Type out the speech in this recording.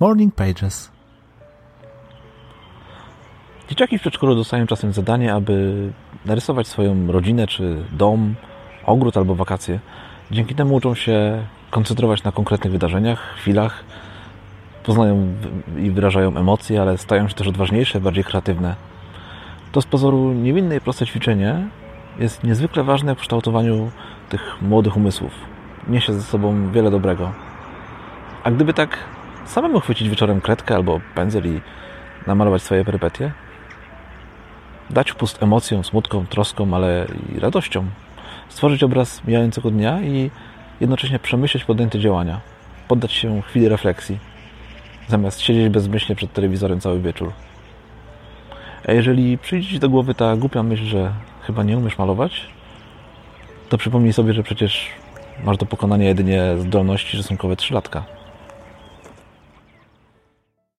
Morning Pages. Dzieciaki w przedszkolu dostają czasem zadanie, aby narysować swoją rodzinę, czy dom, ogród albo wakacje. Dzięki temu uczą się koncentrować na konkretnych wydarzeniach, chwilach, poznają i wyrażają emocje, ale stają się też odważniejsze, bardziej kreatywne. To z pozoru niewinne i proste ćwiczenie jest niezwykle ważne w kształtowaniu tych młodych umysłów. Niesie ze sobą wiele dobrego. A gdyby tak samemu chwycić wieczorem kredkę albo pędzel i namalować swoje perypetie? Dać wpust emocjom, smutkom, troskom, ale i radościom. Stworzyć obraz mijającego dnia i jednocześnie przemyśleć podjęte działania. Poddać się chwili refleksji. Zamiast siedzieć bezmyślnie przed telewizorem cały wieczór. A jeżeli przyjdzie Ci do głowy ta głupia myśl, że chyba nie umiesz malować, to przypomnij sobie, że przecież masz do pokonania jedynie zdolności rysunkowe trzylatka.